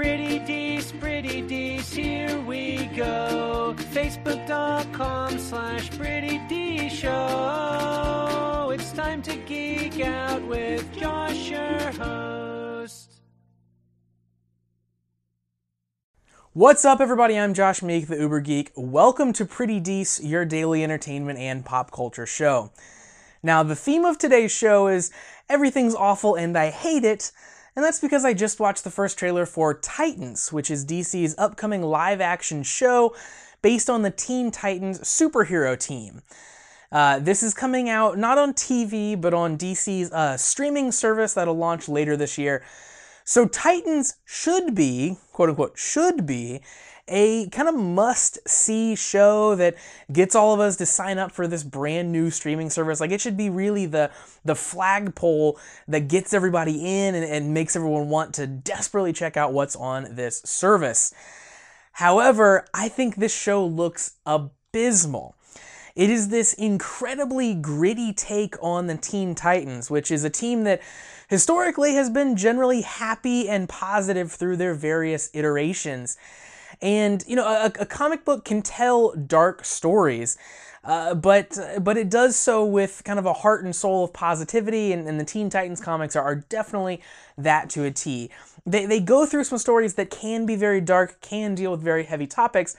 Pretty Dees, Pretty Dees, here we go. Facebook.com slash Pretty D Show. It's time to geek out with Josh, your host. What's up, everybody? I'm Josh Meek, the Uber Geek. Welcome to Pretty Dees, your daily entertainment and pop culture show. Now, the theme of today's show is everything's awful and I hate it, and that's because I just watched the first trailer for Titans, which is DC's upcoming live action show based on the Teen Titans superhero team. Uh, this is coming out not on TV, but on DC's uh, streaming service that'll launch later this year. So, Titans should be, quote unquote, should be a kind of must see show that gets all of us to sign up for this brand new streaming service. Like it should be really the the flagpole that gets everybody in and, and makes everyone want to desperately check out what's on this service. However, I think this show looks abysmal. It is this incredibly gritty take on the Teen Titans, which is a team that historically has been generally happy and positive through their various iterations. And you know, a, a comic book can tell dark stories. Uh, but but it does so with kind of a heart and soul of positivity, and, and the Teen Titans comics are, are, definitely that to a T. They, they go through some stories that can be very dark, can deal with very heavy topics,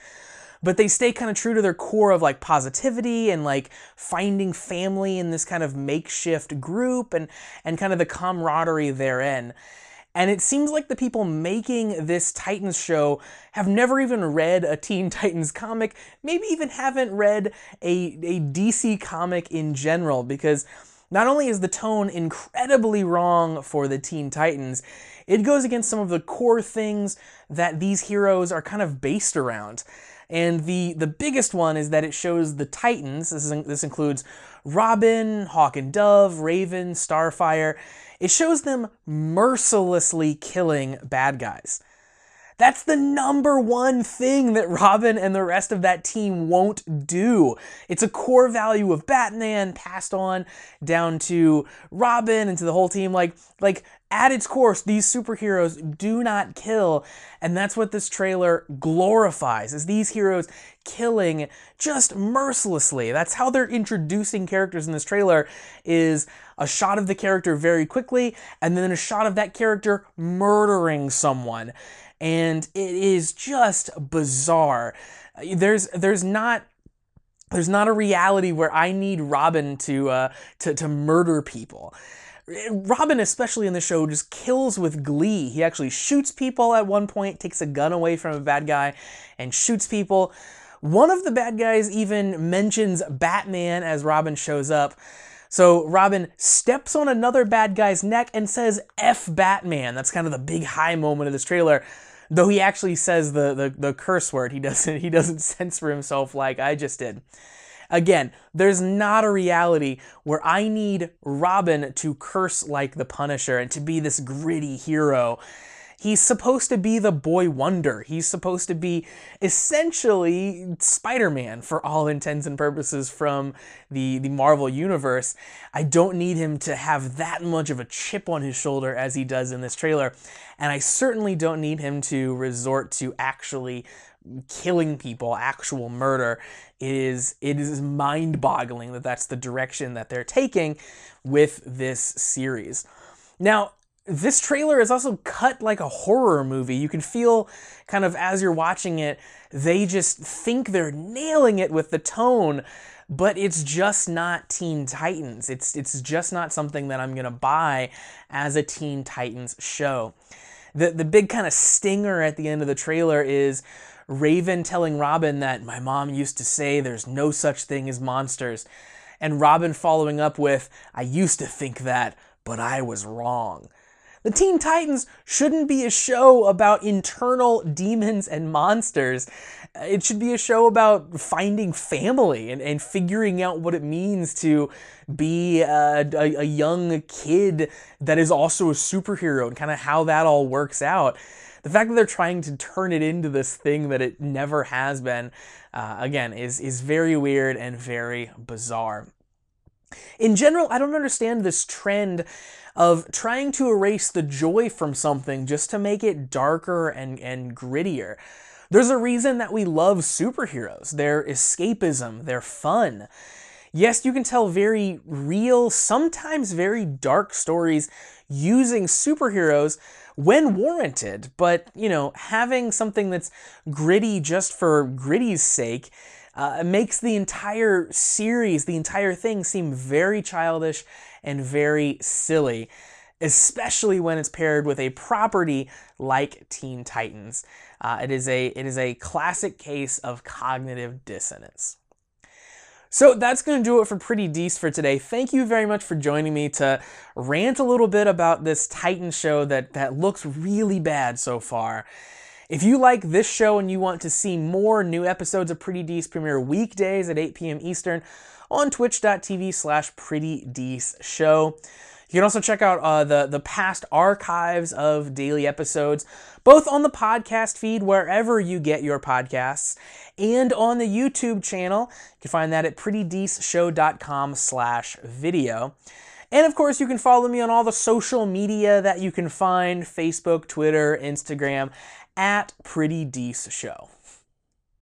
but they stay kind of true to their core of like positivity and like finding family in this kind of makeshift group and and kind of the camaraderie therein. And it seems like the people making this Titans show have never even read a Teen Titans comic, maybe even haven't read a, a DC comic in general, because not only is the tone incredibly wrong for the Teen Titans, it goes against some of the core things that these heroes are kind of based around. And the, the biggest one is that it shows the Titans, this, is, this includes Robin, Hawk and Dove, Raven, Starfire, it shows them mercilessly killing bad guys. That's the number one thing that Robin and the rest of that team won't do. It's a core value of Batman passed on down to Robin and to the whole team. Like, like at its core, these superheroes do not kill, and that's what this trailer glorifies: is these heroes killing just mercilessly. That's how they're introducing characters in this trailer. Is a shot of the character very quickly, and then a shot of that character murdering someone and it is just bizarre. There's there's not there's not a reality where I need Robin to uh, to to murder people. Robin, especially in the show, just kills with glee. He actually shoots people at one point, takes a gun away from a bad guy, and shoots people. One of the bad guys even mentions Batman as Robin shows up. So Robin steps on another bad guy's neck and says F Batman. That's kind of the big high moment of this trailer. Though he actually says the, the, the curse word, he doesn't he doesn't censor himself like I just did. Again, there's not a reality where I need Robin to curse like the Punisher and to be this gritty hero He's supposed to be the boy wonder. He's supposed to be essentially Spider Man for all intents and purposes from the, the Marvel Universe. I don't need him to have that much of a chip on his shoulder as he does in this trailer. And I certainly don't need him to resort to actually killing people, actual murder. It is, it is mind boggling that that's the direction that they're taking with this series. Now, this trailer is also cut like a horror movie. You can feel kind of as you're watching it, they just think they're nailing it with the tone, but it's just not Teen Titans. It's it's just not something that I'm going to buy as a Teen Titans show. The the big kind of stinger at the end of the trailer is Raven telling Robin that my mom used to say there's no such thing as monsters. And Robin following up with, I used to think that, but I was wrong. The Teen Titans shouldn't be a show about internal demons and monsters. It should be a show about finding family and, and figuring out what it means to be a, a, a young kid that is also a superhero and kind of how that all works out. The fact that they're trying to turn it into this thing that it never has been, uh, again, is, is very weird and very bizarre. In general, I don't understand this trend of trying to erase the joy from something just to make it darker and, and grittier. There's a reason that we love superheroes. They're escapism, they're fun. Yes, you can tell very real, sometimes very dark stories using superheroes when warranted, but you know, having something that's gritty just for gritty's sake uh, it makes the entire series, the entire thing seem very childish and very silly, especially when it's paired with a property like Teen Titans. Uh, it is a it is a classic case of cognitive dissonance. So that's going to do it for Pretty Dees for today. Thank you very much for joining me to rant a little bit about this Titan show that, that looks really bad so far. If you like this show and you want to see more new episodes of Pretty Dees premiere weekdays at 8 p.m. Eastern on twitch.tv slash Pretty Dees Show. You can also check out uh, the, the past archives of daily episodes, both on the podcast feed, wherever you get your podcasts, and on the YouTube channel. You can find that at prettydeeshow.com slash video. And of course, you can follow me on all the social media that you can find Facebook, Twitter, Instagram, at Pretty Dees Show.